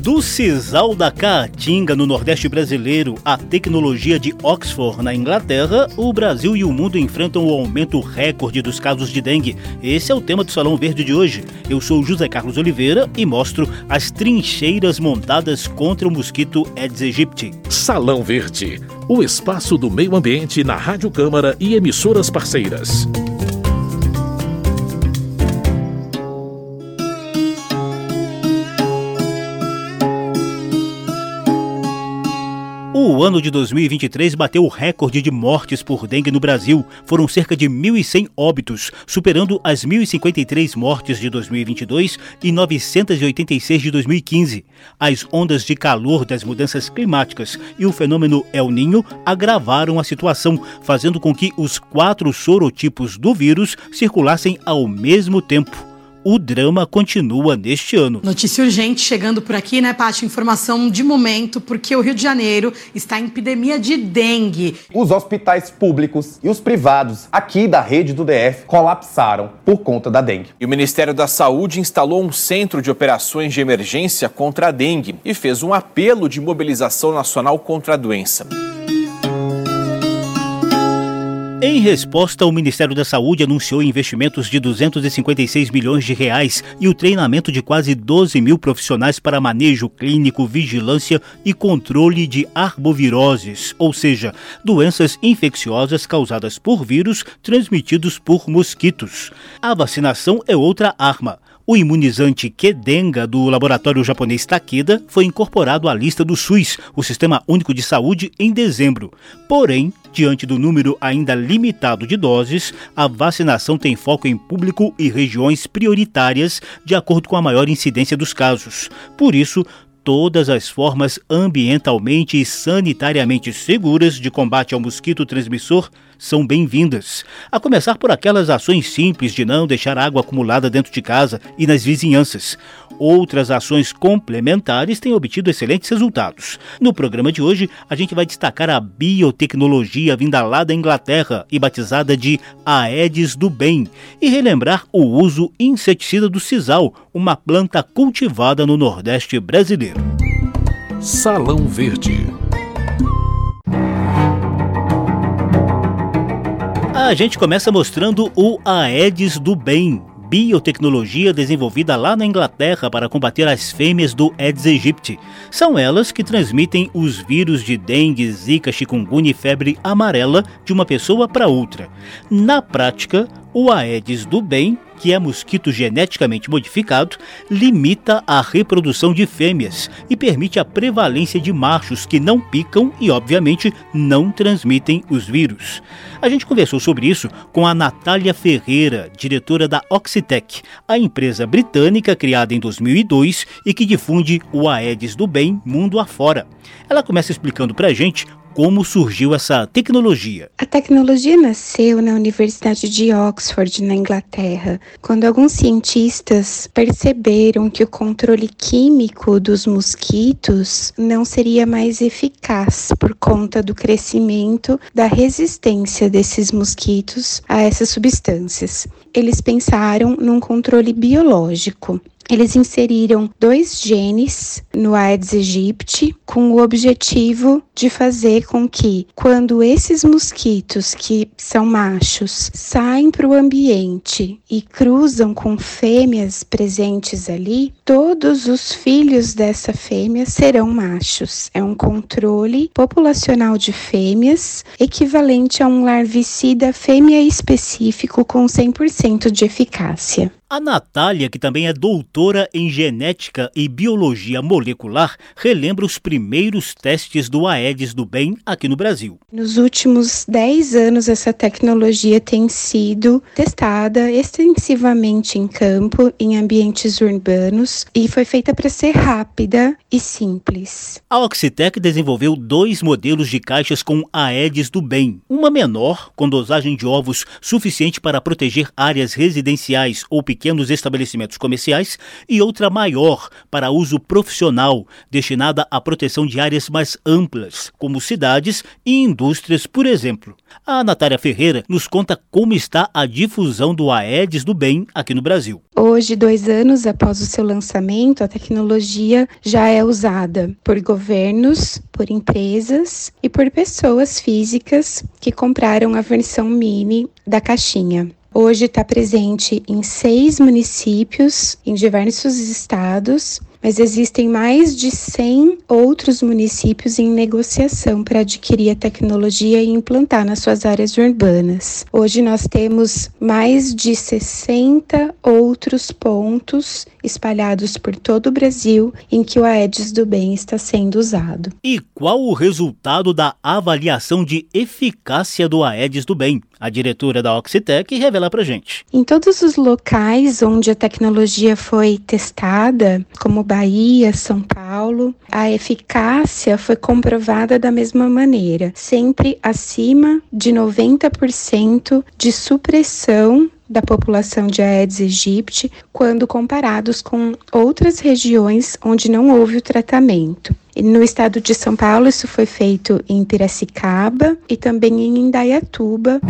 Do sisal da Caatinga, no Nordeste brasileiro, à tecnologia de Oxford, na Inglaterra, o Brasil e o mundo enfrentam o aumento recorde dos casos de dengue. Esse é o tema do Salão Verde de hoje. Eu sou José Carlos Oliveira e mostro as trincheiras montadas contra o mosquito Aedes aegypti. Salão Verde, o espaço do meio ambiente na Rádio Câmara e emissoras parceiras. O ano de 2023 bateu o recorde de mortes por dengue no Brasil. Foram cerca de 1.100 óbitos, superando as 1.053 mortes de 2022 e 986 de 2015. As ondas de calor das mudanças climáticas e o fenômeno El Ninho agravaram a situação, fazendo com que os quatro sorotipos do vírus circulassem ao mesmo tempo o drama continua neste ano. Notícia urgente chegando por aqui, né, Paty? Informação de momento, porque o Rio de Janeiro está em epidemia de dengue. Os hospitais públicos e os privados aqui da rede do DF colapsaram por conta da dengue. E o Ministério da Saúde instalou um centro de operações de emergência contra a dengue e fez um apelo de mobilização nacional contra a doença. Em resposta, o Ministério da Saúde anunciou investimentos de 256 milhões de reais e o treinamento de quase 12 mil profissionais para manejo clínico, vigilância e controle de arboviroses, ou seja, doenças infecciosas causadas por vírus transmitidos por mosquitos. A vacinação é outra arma. O imunizante Kedenga do laboratório japonês Takeda foi incorporado à lista do SUS, o Sistema Único de Saúde, em dezembro. Porém, diante do número ainda limitado de doses, a vacinação tem foco em público e regiões prioritárias, de acordo com a maior incidência dos casos. Por isso, todas as formas ambientalmente e sanitariamente seguras de combate ao mosquito transmissor são bem-vindas. A começar por aquelas ações simples de não deixar água acumulada dentro de casa e nas vizinhanças. Outras ações complementares têm obtido excelentes resultados. No programa de hoje, a gente vai destacar a biotecnologia vinda lá da Inglaterra e batizada de Aedes do Bem, e relembrar o uso inseticida do sisal, uma planta cultivada no Nordeste brasileiro. Salão Verde. A gente começa mostrando o Aedes do Bem, biotecnologia desenvolvida lá na Inglaterra para combater as fêmeas do Aedes aegypti. São elas que transmitem os vírus de dengue, zika, chikungunya e febre amarela de uma pessoa para outra. Na prática, o Aedes do bem, que é mosquito geneticamente modificado, limita a reprodução de fêmeas e permite a prevalência de machos que não picam e, obviamente, não transmitem os vírus. A gente conversou sobre isso com a Natália Ferreira, diretora da Oxitec, a empresa britânica criada em 2002 e que difunde o Aedes do bem mundo afora. Ela começa explicando para a gente como surgiu essa tecnologia? A tecnologia nasceu na Universidade de Oxford, na Inglaterra, quando alguns cientistas perceberam que o controle químico dos mosquitos não seria mais eficaz por conta do crescimento da resistência desses mosquitos a essas substâncias. Eles pensaram num controle biológico eles inseriram dois genes no Aedes aegypti com o objetivo de fazer com que, quando esses mosquitos que são machos saem para o ambiente e cruzam com fêmeas presentes ali, todos os filhos dessa fêmea serão machos. É um controle populacional de fêmeas equivalente a um larvicida fêmea específico com 100% de eficácia. A Natália, que também é doutora em genética e biologia molecular, relembra os primeiros testes do Aedes do Bem aqui no Brasil. Nos últimos 10 anos, essa tecnologia tem sido testada extensivamente em campo, em ambientes urbanos, e foi feita para ser rápida e simples. A Oxitec desenvolveu dois modelos de caixas com Aedes do Bem, uma menor, com dosagem de ovos suficiente para proteger áreas residenciais ou pequenos estabelecimentos comerciais e outra maior para uso profissional, destinada à proteção de áreas mais amplas, como cidades e indústrias, por exemplo. A Natália Ferreira nos conta como está a difusão do Aedes do Bem aqui no Brasil. Hoje, dois anos após o seu lançamento, a tecnologia já é usada por governos, por empresas e por pessoas físicas que compraram a versão mini da caixinha. Hoje está presente em seis municípios, em diversos estados, mas existem mais de 100 outros municípios em negociação para adquirir a tecnologia e implantar nas suas áreas urbanas. Hoje nós temos mais de 60 outros pontos espalhados por todo o Brasil em que o Aedes do Bem está sendo usado. E qual o resultado da avaliação de eficácia do Aedes do Bem? A diretora da Oxitec revela para gente. Em todos os locais onde a tecnologia foi testada, como Bahia, São Paulo, a eficácia foi comprovada da mesma maneira, sempre acima de 90% de supressão da população de Aedes aegypti quando comparados com outras regiões onde não houve o tratamento. No estado de São Paulo, isso foi feito em Piracicaba e também em Indaiatuba.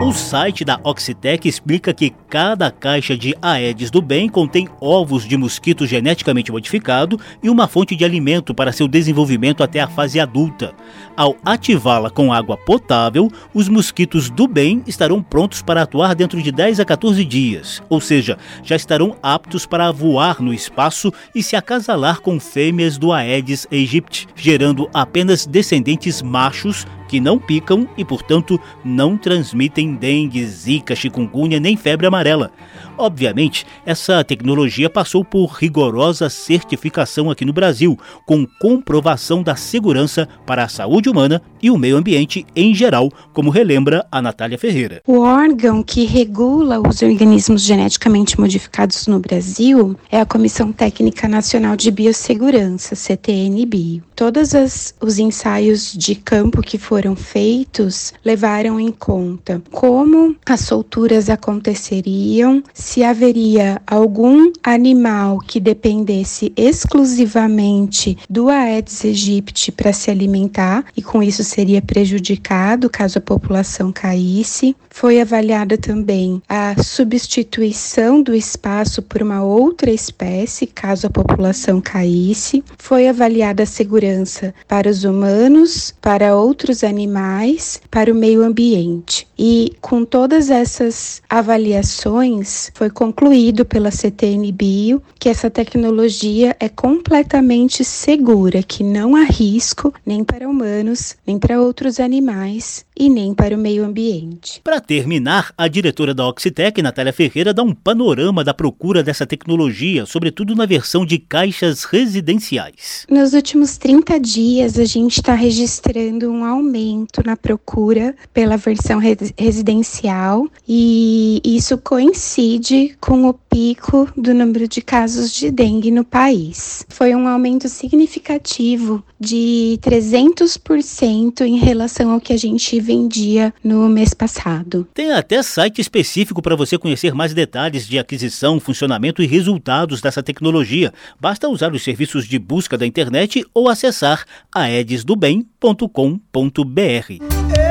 O site da Oxitec explica que cada caixa de Aedes do bem contém ovos de mosquito geneticamente modificado e uma fonte de alimento para seu desenvolvimento até a fase adulta. Ao ativá-la com água potável, os mosquitos do bem estarão prontos para atuar dentro de 10 a 14 dias, ou seja, já estarão aptos para voar no espaço e se acasalar com fêmeas do Aedes aegypti, gerando apenas descendentes machos que não picam e, portanto, não transmitem dengue, zika, chikungunya nem febre amarela. Obviamente, essa tecnologia passou por rigorosa certificação aqui no Brasil, com comprovação da segurança para a saúde humana e o meio ambiente em geral, como relembra a Natália Ferreira. O órgão que regula os organismos geneticamente modificados no Brasil é a Comissão Técnica Nacional de Biossegurança, CTN-Bio. Todos as, os ensaios de campo que foram feitos levaram em conta como as solturas aconteceriam, se haveria algum animal que dependesse exclusivamente do Aedes aegypti para se alimentar e com isso seria prejudicado caso a população caísse. Foi avaliada também a substituição do espaço por uma outra espécie caso a população caísse. Foi avaliada a segurança para os humanos, para outros animais, para o meio ambiente. E com todas essas avaliações, foi concluído pela CTN Bio que essa tecnologia é completamente segura, que não há risco nem para humanos, nem para outros animais e nem para o meio ambiente. Para terminar, a diretora da Oxitec, Natália Ferreira, dá um panorama da procura dessa tecnologia, sobretudo na versão de caixas residenciais. Nos últimos 30 dias, a gente está registrando um aumento na procura pela versão residencial e isso coincide com o pico do número de casos de dengue no país. Foi um aumento significativo de 300% em relação ao que a gente vendia no mês passado. Tem até site específico para você conhecer mais detalhes de aquisição, funcionamento e resultados dessa tecnologia. Basta usar os serviços de busca da internet ou acessar aedesdobem.com.br.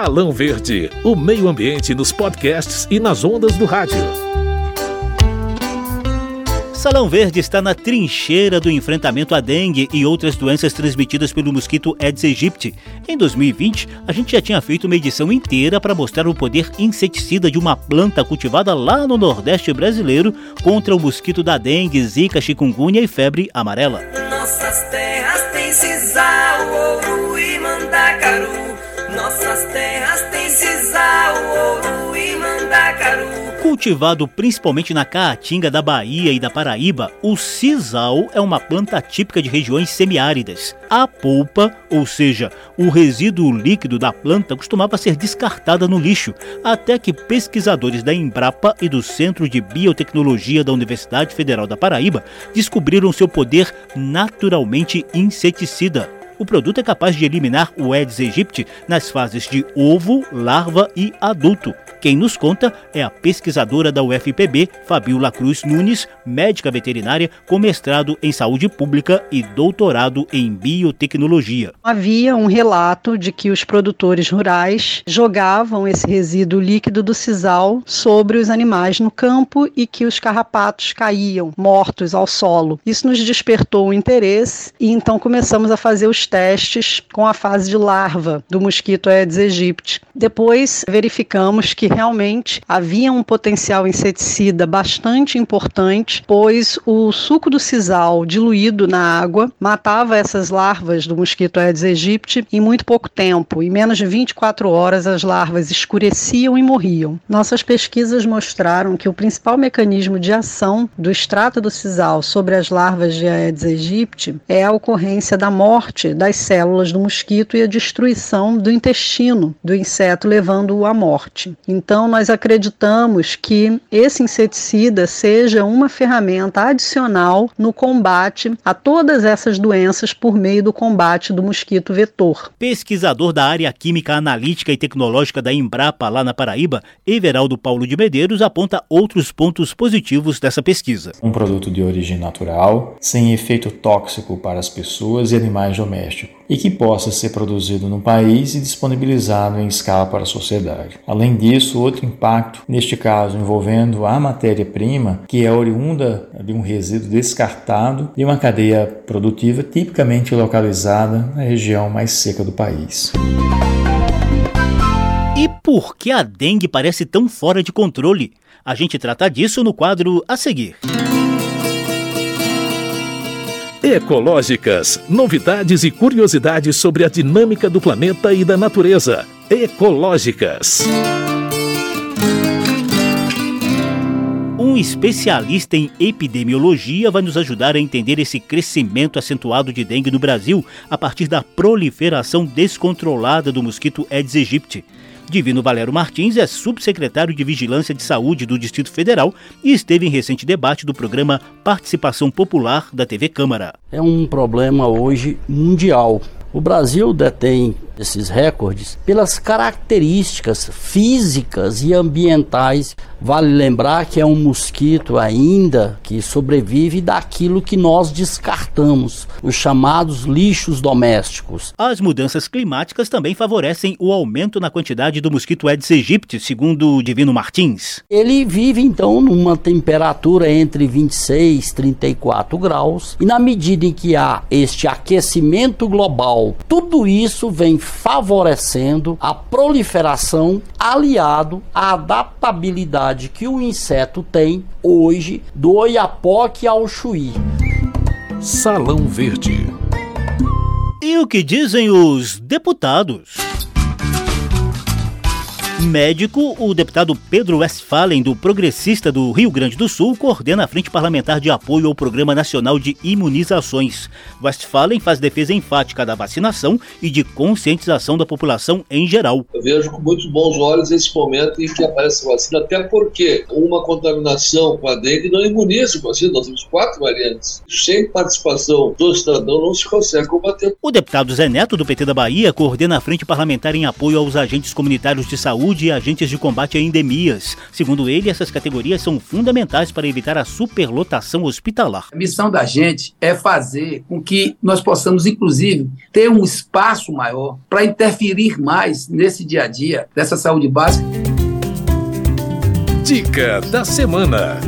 Salão Verde, o meio ambiente nos podcasts e nas ondas do rádio. Salão Verde está na trincheira do enfrentamento à dengue e outras doenças transmitidas pelo mosquito Aedes aegypti. Em 2020, a gente já tinha feito uma edição inteira para mostrar o poder inseticida de uma planta cultivada lá no Nordeste brasileiro contra o mosquito da dengue, zika, chikungunya e febre amarela. Nossas terras têm sisal, ouro e mandacaru. Nossas terras têm sisal, ouro e mandacaru. Cultivado principalmente na Caatinga da Bahia e da Paraíba, o sisal é uma planta típica de regiões semiáridas. A polpa, ou seja, o resíduo líquido da planta, costumava ser descartada no lixo, até que pesquisadores da Embrapa e do Centro de Biotecnologia da Universidade Federal da Paraíba descobriram seu poder naturalmente inseticida o produto é capaz de eliminar o Aedes aegypti nas fases de ovo, larva e adulto. Quem nos conta é a pesquisadora da UFPB, Fabiola Cruz Nunes, médica veterinária com mestrado em saúde pública e doutorado em biotecnologia. Havia um relato de que os produtores rurais jogavam esse resíduo líquido do sisal sobre os animais no campo e que os carrapatos caíam mortos ao solo. Isso nos despertou o interesse e então começamos a fazer os testes com a fase de larva do mosquito Aedes aegypti. Depois verificamos que realmente havia um potencial inseticida bastante importante, pois o suco do sisal diluído na água matava essas larvas do mosquito Aedes aegypti em muito pouco tempo. Em menos de 24 horas as larvas escureciam e morriam. Nossas pesquisas mostraram que o principal mecanismo de ação do extrato do sisal sobre as larvas de Aedes aegypti é a ocorrência da morte das células do mosquito e a destruição do intestino do inseto, levando-o à morte. Então, nós acreditamos que esse inseticida seja uma ferramenta adicional no combate a todas essas doenças por meio do combate do mosquito vetor. Pesquisador da área química analítica e tecnológica da Embrapa, lá na Paraíba, Everaldo Paulo de Medeiros aponta outros pontos positivos dessa pesquisa. Um produto de origem natural, sem efeito tóxico para as pessoas e animais domésticos, e que possa ser produzido no país e disponibilizado em escala para a sociedade. Além disso, outro impacto, neste caso envolvendo a matéria-prima, que é oriunda de um resíduo descartado de uma cadeia produtiva tipicamente localizada na região mais seca do país. E por que a dengue parece tão fora de controle? A gente trata disso no quadro a seguir. Ecológicas. Novidades e curiosidades sobre a dinâmica do planeta e da natureza. Ecológicas. Um especialista em epidemiologia vai nos ajudar a entender esse crescimento acentuado de dengue no Brasil a partir da proliferação descontrolada do mosquito Aedes aegypti. Divino Valério Martins é subsecretário de Vigilância de Saúde do Distrito Federal e esteve em recente debate do programa Participação Popular da TV Câmara. É um problema hoje mundial. O Brasil detém esses recordes pelas características físicas e ambientais. Vale lembrar que é um mosquito ainda que sobrevive daquilo que nós descartamos, os chamados lixos domésticos. As mudanças climáticas também favorecem o aumento na quantidade do mosquito Aedes aegypti, segundo o Divino Martins. Ele vive então numa temperatura entre 26 e 34 graus, e na medida em que há este aquecimento global, tudo isso vem favorecendo a proliferação aliado à adaptabilidade que o inseto tem hoje do oiapoque ao chuí. Salão Verde. E o que dizem os deputados? Médico, o deputado Pedro Westphalen, do Progressista do Rio Grande do Sul, coordena a Frente Parlamentar de Apoio ao Programa Nacional de Imunizações. Westphalen faz defesa enfática da vacinação e de conscientização da população em geral. Eu vejo com muitos bons olhos esse momento em que aparece a vacina, até porque uma contaminação com a dengue não imuniza o paciente. Nós temos quatro variantes. Sem participação do cidadão não se consegue combater. O deputado Zé Neto, do PT da Bahia, coordena a Frente Parlamentar em apoio aos agentes comunitários de saúde saúde e agentes de combate a endemias. Segundo ele, essas categorias são fundamentais para evitar a superlotação hospitalar. A missão da gente é fazer com que nós possamos, inclusive, ter um espaço maior para interferir mais nesse dia a dia dessa saúde básica. Dica da semana: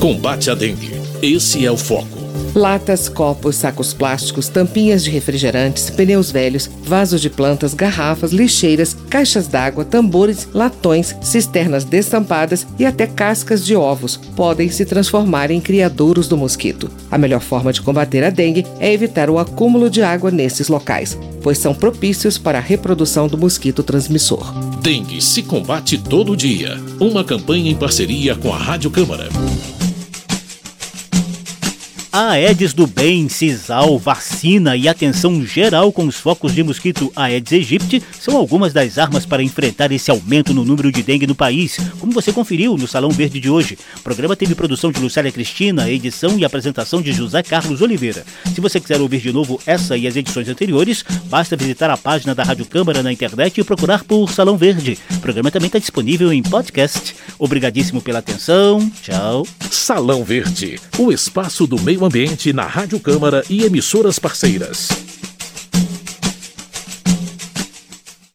Combate à dengue. Esse é o foco. Latas, copos, sacos plásticos, tampinhas de refrigerantes, pneus velhos, vasos de plantas, garrafas, lixeiras, caixas d'água, tambores, latões, cisternas destampadas e até cascas de ovos podem se transformar em criadouros do mosquito. A melhor forma de combater a dengue é evitar o acúmulo de água nesses locais, pois são propícios para a reprodução do mosquito transmissor. Dengue se combate todo dia. Uma campanha em parceria com a Rádio Câmara. A Aedes do Bem, Cisal, vacina e atenção geral com os focos de mosquito Aedes aegypti são algumas das armas para enfrentar esse aumento no número de dengue no país, como você conferiu no Salão Verde de hoje. O programa teve produção de Lucélia Cristina, edição e apresentação de José Carlos Oliveira. Se você quiser ouvir de novo essa e as edições anteriores, basta visitar a página da Rádio Câmara na internet e procurar por Salão Verde. O programa também está disponível em podcast. Obrigadíssimo pela atenção. Tchau. Salão Verde, o espaço do meio ambiente na Rádio Câmara e emissoras parceiras.